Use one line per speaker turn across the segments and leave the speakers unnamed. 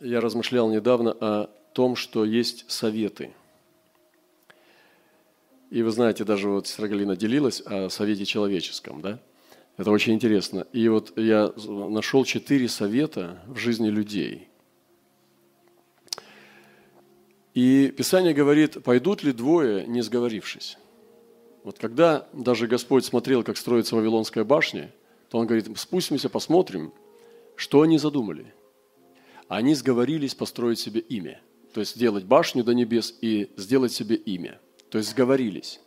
я размышлял недавно о том, что есть советы. И вы знаете, даже вот сестра Галина делилась о совете человеческом, да? Это очень интересно. И вот я нашел четыре совета в жизни людей. И Писание говорит, пойдут ли двое, не сговорившись? Вот когда даже Господь смотрел, как строится Вавилонская башня, то Он говорит, спустимся, посмотрим, что они задумали. Они сговорились построить себе имя. То есть сделать башню до небес и сделать себе имя. То есть сговорились.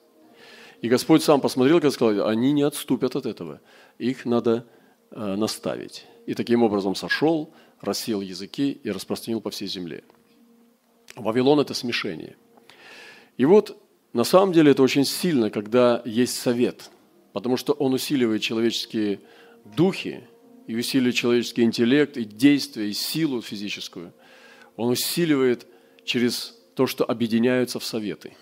И Господь сам посмотрел и сказал, они не отступят от этого. Их надо э, наставить. И таким образом сошел, рассел языки и распространил по всей земле. Вавилон – это смешение. И вот на самом деле это очень сильно, когда есть совет, потому что он усиливает человеческие духи, и усиливает человеческий интеллект, и действие, и силу физическую. Он усиливает через то, что объединяются в советы.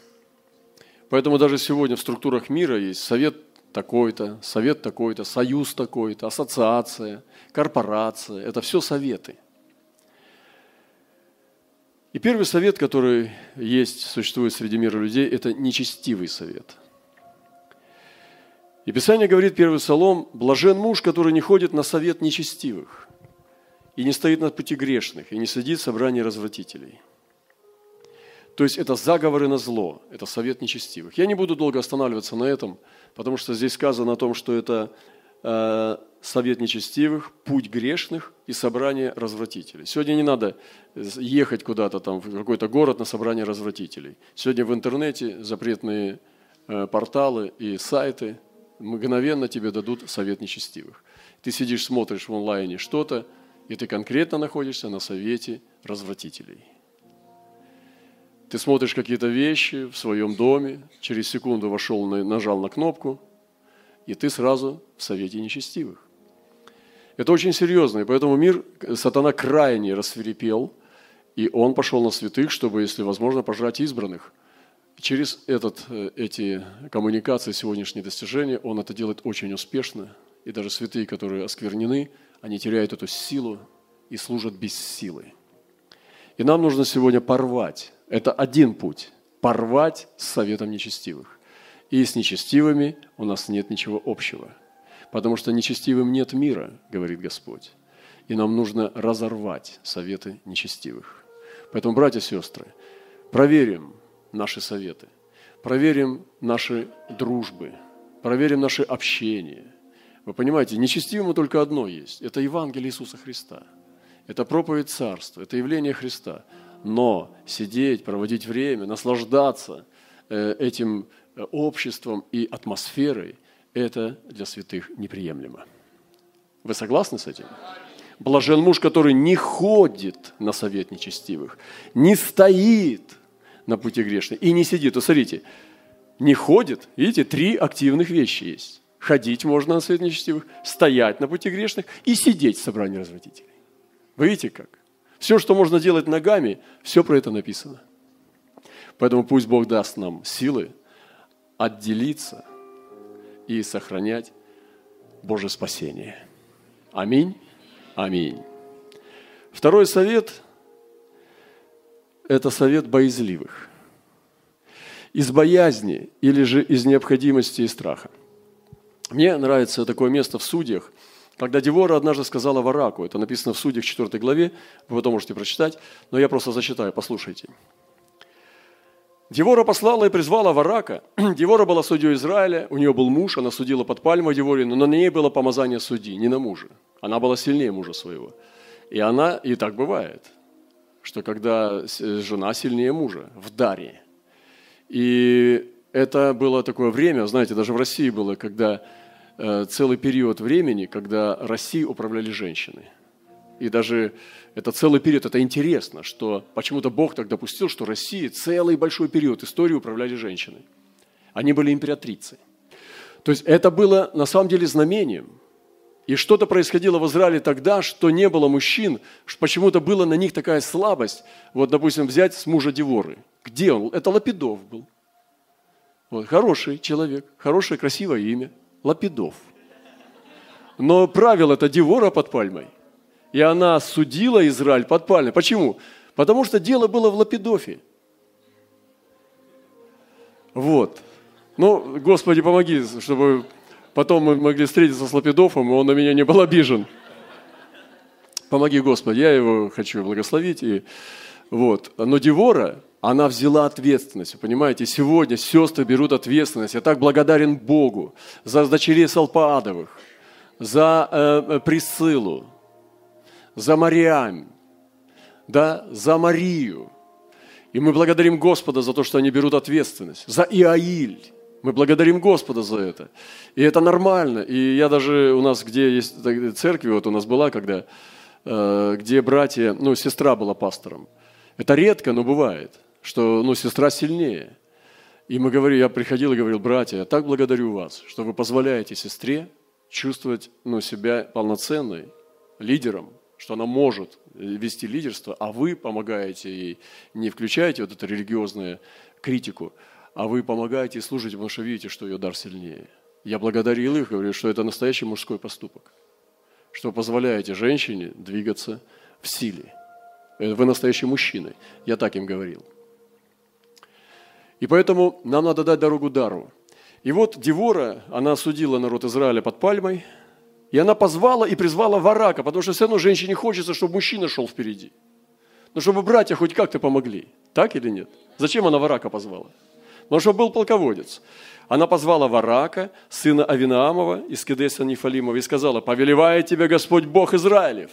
Поэтому даже сегодня в структурах мира есть совет такой-то, совет такой-то, союз такой-то, ассоциация, корпорация. Это все советы – и первый совет, который есть, существует среди мира людей, это нечестивый совет. И Писание говорит, первый Псалом, «Блажен муж, который не ходит на совет нечестивых, и не стоит на пути грешных, и не сидит в собрании развратителей». То есть это заговоры на зло, это совет нечестивых. Я не буду долго останавливаться на этом, потому что здесь сказано о том, что это э, совет нечестивых, путь грешных и собрание развратителей. Сегодня не надо ехать куда-то там в какой-то город на собрание развратителей. Сегодня в интернете запретные э, порталы и сайты мгновенно тебе дадут совет нечестивых. Ты сидишь, смотришь в онлайне что-то, и ты конкретно находишься на совете развратителей. Ты смотришь какие-то вещи в своем доме, через секунду вошел, нажал на кнопку, и ты сразу в совете нечестивых. Это очень серьезно, и поэтому мир, сатана крайне рассверепел, и он пошел на святых, чтобы, если возможно, пожрать избранных. Через этот, э, эти коммуникации, сегодняшние достижения, он это делает очень успешно. И даже святые, которые осквернены, они теряют эту силу и служат без силы. И нам нужно сегодня порвать. Это один путь. Порвать с советом нечестивых. И с нечестивыми у нас нет ничего общего – потому что нечестивым нет мира, говорит Господь. И нам нужно разорвать советы нечестивых. Поэтому, братья и сестры, проверим наши советы, проверим наши дружбы, проверим наше общение. Вы понимаете, нечестивому только одно есть – это Евангелие Иисуса Христа. Это проповедь Царства, это явление Христа. Но сидеть, проводить время, наслаждаться э, этим э, обществом и атмосферой – это для святых неприемлемо. Вы согласны с этим? Блажен муж, который не ходит на совет нечестивых, не стоит на пути грешных и не сидит. Вот смотрите, не ходит, видите, три активных вещи есть. Ходить можно на совет нечестивых, стоять на пути грешных и сидеть в собрании развратителей. Вы видите как? Все, что можно делать ногами, все про это написано. Поэтому пусть Бог даст нам силы отделиться и сохранять Божье спасение. Аминь. Аминь. Второй совет – это совет боязливых. Из боязни или же из необходимости и страха. Мне нравится такое место в судьях, когда Девора однажды сказала Вараку, это написано в судьях 4 главе, вы потом можете прочитать, но я просто зачитаю, послушайте. Девора послала и призвала Варака. Девора была судьей Израиля, у нее был муж, она судила под пальмой Деворе, но на ней было помазание судьи, не на муже. Она была сильнее мужа своего. И она, и так бывает, что когда жена сильнее мужа, в даре. И это было такое время, знаете, даже в России было, когда э, целый период времени, когда Россией управляли женщины. И даже это целый период, это интересно, что почему-то Бог так допустил, что России целый большой период истории управляли женщины. Они были императрицы. То есть это было на самом деле знамением. И что-то происходило в Израиле тогда, что не было мужчин, почему-то была на них такая слабость. Вот, допустим, взять с мужа Деворы. Где он? Это Лапидов был. Вот, хороший человек, хорошее, красивое имя. Лапидов. Но правил это Девора под пальмой – И она судила Израиль под пальмой. Почему? Потому что дело было в Лапидофе. Вот. Ну, Господи, помоги, чтобы потом мы могли встретиться с Лапидофом, и он на меня не был обижен. Помоги, Господи, я его хочу благословить. И, вот. Но Девора, она взяла ответственность. Понимаете, сегодня сестры берут ответственность. Я так благодарен Богу за дочерей Салпаадовых, за э, э Присылу, за Мариам, да, за Марию. И мы благодарим Господа за то, что они берут ответственность. За Иаиль. Мы благодарим Господа за это. И это нормально. И я даже у нас, где есть церкви, вот у нас была, когда, э, где братья, ну, сестра была пастором. Это редко, но бывает, что, ну, сестра сильнее. И мы говорили, я приходил и говорил, братья, я так благодарю вас, что вы позволяете сестре чувствовать ну, себя полноценной лидером, что она может вести лидерство, а вы помогаете ей, не включаете вот эту религиозную критику, а вы помогаете и служите, потому что видите, что ее дар сильнее. Я благодарил их, говорю, что это настоящий мужской поступок, что позволяете женщине двигаться в силе. Вы настоящий мужчина. Я так им говорил. И поэтому нам надо дать дорогу дару. И вот Девора, она осудила народ Израиля под пальмой – и она позвала и призвала варака, потому что все равно женщине хочется, чтобы мужчина шел впереди. Ну, чтобы братья хоть как-то помогли. Так или нет? Зачем она варака позвала? Потому что был полководец. Она позвала Варака, сына Авинаамова из Кедеса Нефалимова, и сказала, «Повелевает тебе Господь Бог Израилев,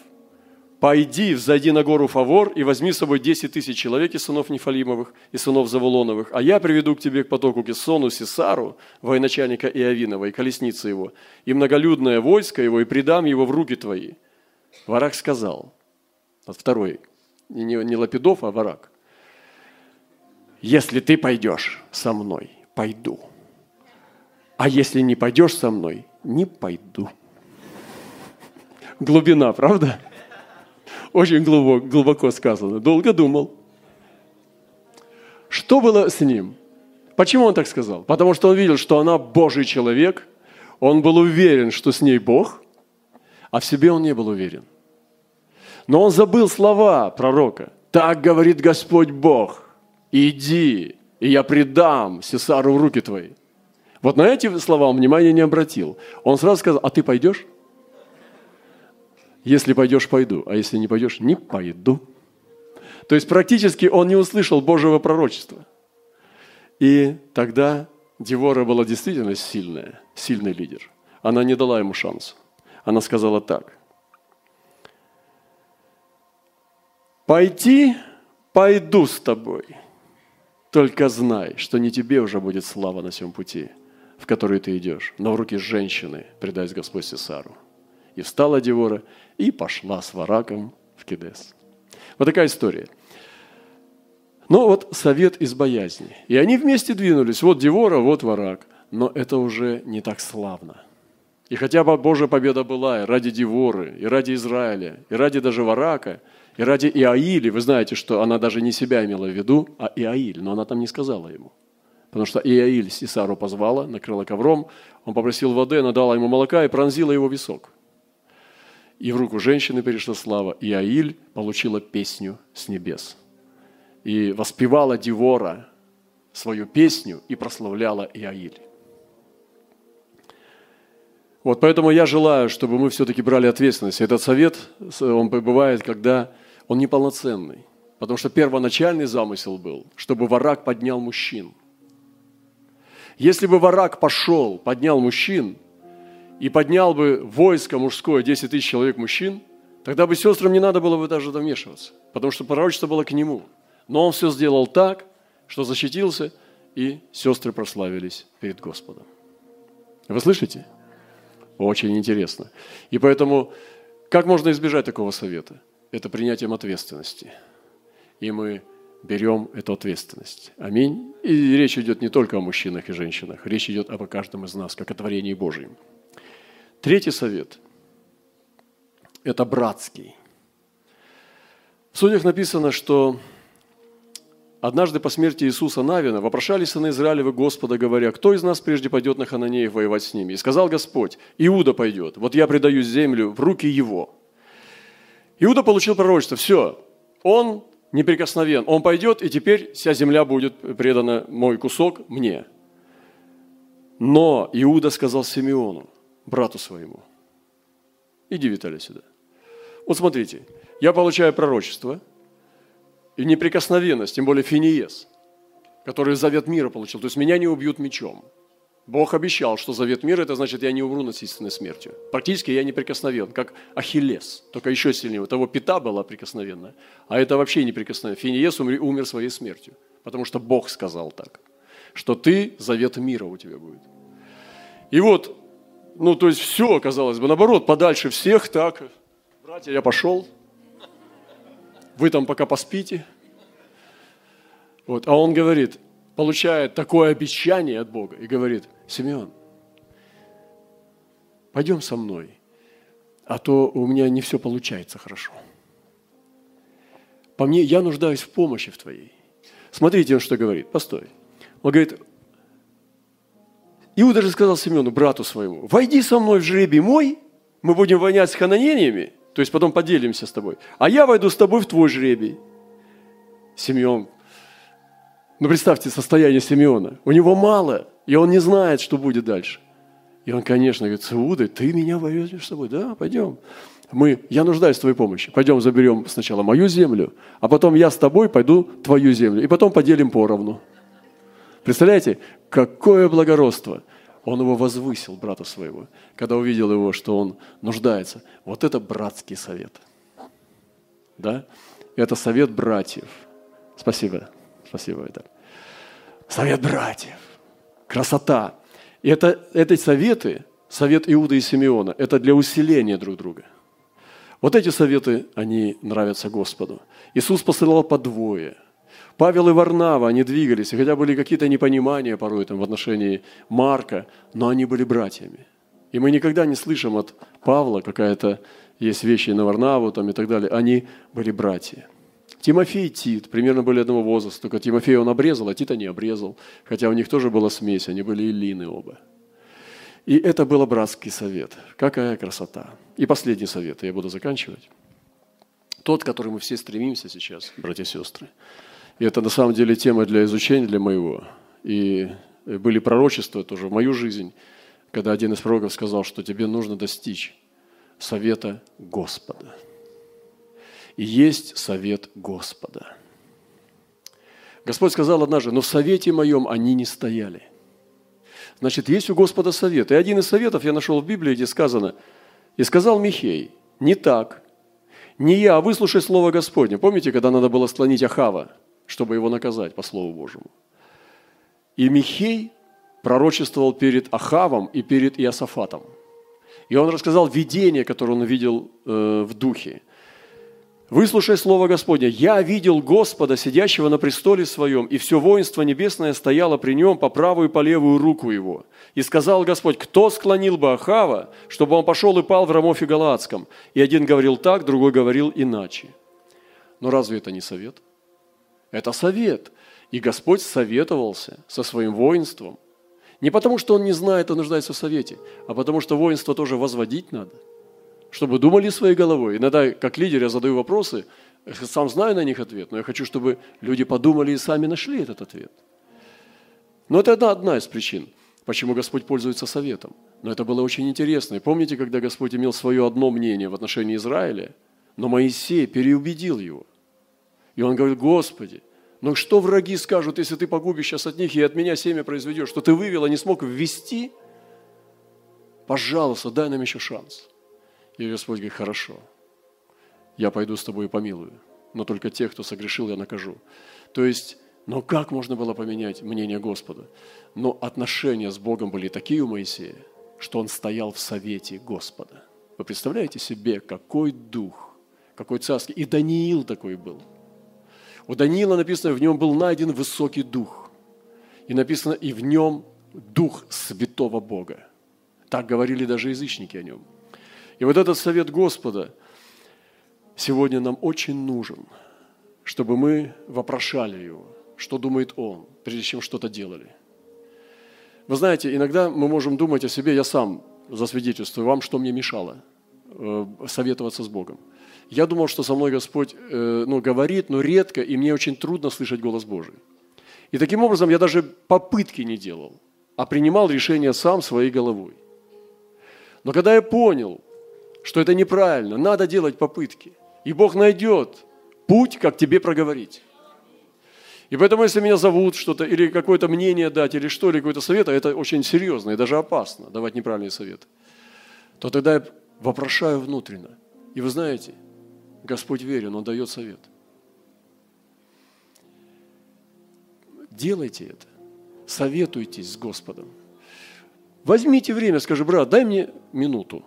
пойди, взойди на гору Фавор и возьми с собой 10 тысяч человек из сынов Нефалимовых и сынов Завулоновых, а я приведу к тебе к потоку Кессону, Сесару, военачальника Иовинова, и колесницы его, и многолюдное войско его, и предам его в руки твои». Варак сказал, вот второй, не, не Лапидов, а Варак, «Если ты пойдешь со мной, пойду, а если не пойдешь со мной, не пойду». Глубина, правда? Очень глубоко, глубоко сказано. Долго думал. Что было с ним? Почему он так сказал? Потому что он видел, что она Божий человек, он был уверен, что с ней Бог, а в себе он не был уверен. Но он забыл слова пророка. Так говорит Господь Бог, иди, и я предам Сесару в руки твои. Вот на эти слова он внимания не обратил. Он сразу сказал, а ты пойдешь? Если пойдешь, пойду, а если не пойдешь, не пойду. То есть практически он не услышал Божьего пророчества. И тогда Девора была действительно сильная, сильный лидер. Она не дала ему шанса. Она сказала так. «Пойти, пойду с тобой, только знай, что не тебе уже будет слава на всем пути, в который ты идешь, но в руки женщины предай Господь Сесару». И встала Девора и пошла с Вараком в Кедес. Вот такая история. Но вот совет из боязни. И они вместе двинулись. Вот Девора, вот Варак. Но это уже не так славно. И хотя бы Божья победа была и ради Деворы, и ради Израиля, и ради даже Варака, и ради Иаили, вы знаете, что она даже не себя имела в виду, а Иаиль, но она там не сказала ему. Потому что Иаиль Сисару позвала, накрыла ковром, он попросил воды, она дала ему молока и пронзила его висок и в руку женщины перешла слава, и Аиль получила песню с небес. И воспевала Дивора свою песню и прославляла Иаиль. Вот поэтому я желаю, чтобы мы все-таки брали ответственность. Этот совет, он бывает, когда он неполноценный. Потому что первоначальный замысел был, чтобы варак поднял мужчин. Если бы варак пошел, поднял мужчин – и поднял бы войско мужское, 10 тысяч человек мужчин, тогда бы сестрам не надо было бы даже вмешиваться, потому что пророчество было к нему. Но он все сделал так, что защитился, и сестры прославились перед Господом. Вы слышите? Очень интересно. И поэтому, как можно избежать такого совета? Это принятием ответственности. И мы берем эту ответственность. Аминь. И речь идет не только о мужчинах и женщинах, речь идет об каждом из нас, как о творении Божьем. Третий совет – это братский. В судьях написано, что однажды по смерти Иисуса Навина вопрошали сыны Израилева Господа, говоря, кто из нас прежде пойдет на Хананеев воевать с ними? И сказал Господь, Иуда пойдет, вот я предаю землю в руки его. Иуда получил пророчество, все, он неприкосновен, он пойдет, и теперь вся земля будет предана, мой кусок, мне. Но Иуда сказал Симеону, брату своему, иди, Виталий, сюда. Вот смотрите, я получаю пророчество и неприкосновенность, тем более Финиес, который завет мира получил. То есть меня не убьют мечом. Бог обещал, что завет мира, это значит, я не умру насильственной смертью. Практически я неприкосновен, как Ахиллес, только еще сильнее. У того пята была прикосновенная, а это вообще неприкосновенно. Финиес умер, умер своей смертью, потому что Бог сказал так, что ты, завет мира у тебя будет. И вот, ну то есть все, казалось бы, наоборот, подальше всех так. Братья, я пошел, вы там пока поспите. Вот. А он говорит, получает такое обещание от Бога и говорит – Симеон, пойдем со мной, а то у меня не все получается хорошо. По мне, я нуждаюсь в помощи в твоей. Смотрите, он что говорит. Постой. Он говорит, Иуда же сказал Симеону, брату своему, войди со мной в жребий мой, мы будем вонять с хананениями, то есть потом поделимся с тобой, а я войду с тобой в твой жребий. Симеон, ну представьте состояние Симеона, у него мало – и он не знает, что будет дальше. И он, конечно, говорит, с Иудой, ты меня возьмешь с собой? Да, пойдем. Мы, я нуждаюсь в твоей помощи. Пойдем заберем сначала мою землю, а потом я с тобой пойду твою землю. И потом поделим поровну. Представляете, какое благородство. Он его возвысил, брата своего, когда увидел его, что он нуждается. Вот это братский совет. Да? Это совет братьев. Спасибо. Спасибо, это. Совет братьев красота. И это, эти советы, совет Иуда и Симеона, это для усиления друг друга. Вот эти советы, они нравятся Господу. Иисус посылал по двое. Павел и Варнава, они двигались, хотя были какие-то непонимания порой там, в отношении Марка, но они были братьями. И мы никогда не слышим от Павла какая-то есть вещи на Варнаву там, и так далее. Они были братья. Тимофей и Тит примерно были одного возраста, только Тимофей он обрезал, а Тита не обрезал, хотя у них тоже была смесь, они были Илины оба. И это был братский совет. Какая красота. И последний совет, я буду заканчивать. Тот, к которому мы все стремимся сейчас, братья и сестры. И это на самом деле тема для изучения, для моего. И были пророчества тоже в мою жизнь, когда один из пророков сказал, что тебе нужно достичь совета Господа – есть совет Господа. Господь сказал однажды, но в совете моем они не стояли. Значит, есть у Господа совет. И один из советов я нашел в Библии, где сказано, и сказал Михей, не так, не я, а выслушай слово Господне. Помните, когда надо было склонить Ахава, чтобы его наказать по Слову Божьему? И Михей пророчествовал перед Ахавом и перед Иосафатом. И он рассказал видение, которое он видел э, в духе. Выслушай слово Господне. «Я видел Господа, сидящего на престоле своем, и все воинство небесное стояло при нем по правую и по левую руку его. И сказал Господь, кто склонил бы Ахава, чтобы он пошел и пал в Рамофе Галаадском? И один говорил так, другой говорил иначе». Но разве это не совет? Это совет. И Господь советовался со своим воинством. Не потому, что он не знает и нуждается в совете, а потому, что воинство тоже возводить надо – чтобы думали своей головой. Иногда, как лидер, я задаю вопросы, сам знаю на них ответ, но я хочу, чтобы люди подумали и сами нашли этот ответ. Но это одна из причин, почему Господь пользуется советом. Но это было очень интересно. И помните, когда Господь имел свое одно мнение в отношении Израиля, но Моисей переубедил его. И он говорит, Господи, ну что враги скажут, если ты погубишь сейчас от них и от меня семя произведешь, что ты вывел, а не смог ввести? Пожалуйста, дай нам еще шанс. И Господь говорит, хорошо, я пойду с тобой и помилую, но только тех, кто согрешил, я накажу. То есть, но как можно было поменять мнение Господа? Но отношения с Богом были такие у Моисея, что он стоял в совете Господа. Вы представляете себе, какой дух, какой царский. И Даниил такой был. У Даниила написано, в нем был найден высокий дух. И написано, и в нем дух святого Бога. Так говорили даже язычники о нем – и вот этот совет Господа сегодня нам очень нужен, чтобы мы вопрошали его, что думает он, прежде чем что-то делали. Вы знаете, иногда мы можем думать о себе, я сам засвидетельствую вам, что мне мешало э, советоваться с Богом. Я думал, что со мной Господь э, ну, говорит, но редко, и мне очень трудно слышать голос Божий. И таким образом я даже попытки не делал, а принимал решение сам своей головой. Но когда я понял, что это неправильно, надо делать попытки, и Бог найдет путь, как тебе проговорить. И поэтому, если меня зовут что-то, или какое-то мнение дать, или что, или какой-то совет, а это очень серьезно и даже опасно, давать неправильный совет, то тогда я вопрошаю внутренно. И вы знаете, Господь верен, Он дает совет. Делайте это. Советуйтесь с Господом. Возьмите время, скажи, брат, дай мне минуту.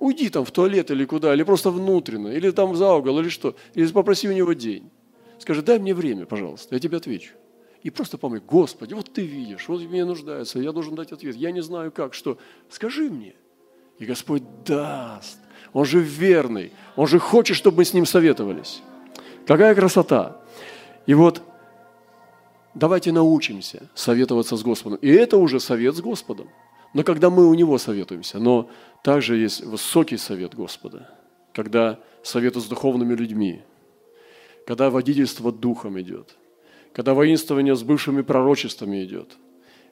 Уйди там в туалет или куда, или просто внутренно, или там за угол, или что. Или попроси у него день. Скажи, дай мне время, пожалуйста, я тебе отвечу. И просто помни, Господи, вот ты видишь, вот мне нуждается, я должен дать ответ. Я не знаю как, что. Скажи мне. И Господь даст. Он же верный. Он же хочет, чтобы мы с Ним советовались. Какая красота. И вот давайте научимся советоваться с Господом. И это уже совет с Господом. Но когда мы у Него советуемся, но также есть высокий совет Господа, когда советы с духовными людьми, когда водительство духом идет, когда воинствование с бывшими пророчествами идет,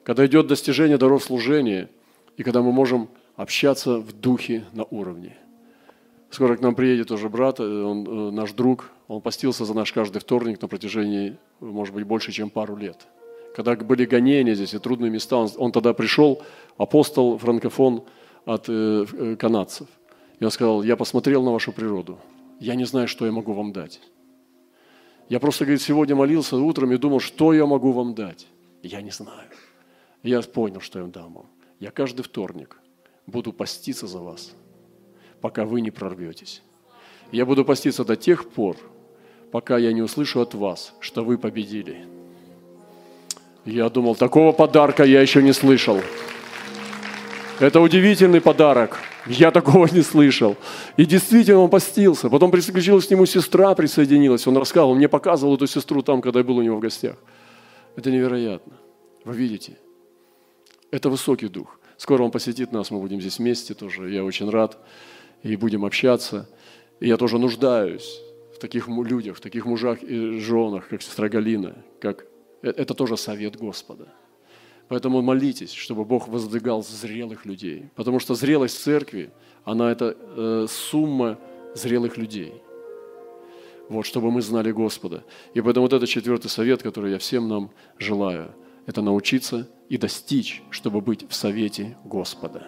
когда идет достижение даров служения, и когда мы можем общаться в духе на уровне. Скоро к нам приедет уже брат, э, он э, наш друг, он постился за наш каждый вторник на протяжении, может быть, больше, чем пару лет. Когда были гонения здесь и трудные места, он, он тогда пришел, апостол, франкофон от э, э канадцев. И он сказал, я посмотрел на вашу природу, я не знаю, что я могу вам дать. Я просто, говорит, сегодня молился утром и думал, что я могу вам дать. Я не знаю. Я понял, что я дам вам. Я каждый вторник буду поститься за вас, пока вы не прорветесь. Я буду поститься до тех пор, пока я не услышу от вас, что вы победили. Я думал, такого подарка я еще не слышал. Это удивительный подарок. Я такого не слышал. И действительно он постился. Потом присоединилась к нему сестра, присоединилась. Он рассказывал, мне показывал эту сестру там, когда я был у него в гостях. Это невероятно. Вы видите? Это высокий дух. Скоро он посетит нас, мы будем здесь вместе тоже. Я очень рад. И будем общаться. И я тоже нуждаюсь в таких людях, в таких мужах и женах, как сестра Галина. Как... Э, это тоже совет Господа. Поэтому молитесь, чтобы Бог воздвигал зрелых людей. Потому что зрелость церкви, она это э, сумма зрелых людей. Вот, чтобы мы знали Господа. И поэтому вот это четвертый совет, который я всем нам желаю, это научиться и достичь, чтобы быть в совете Господа.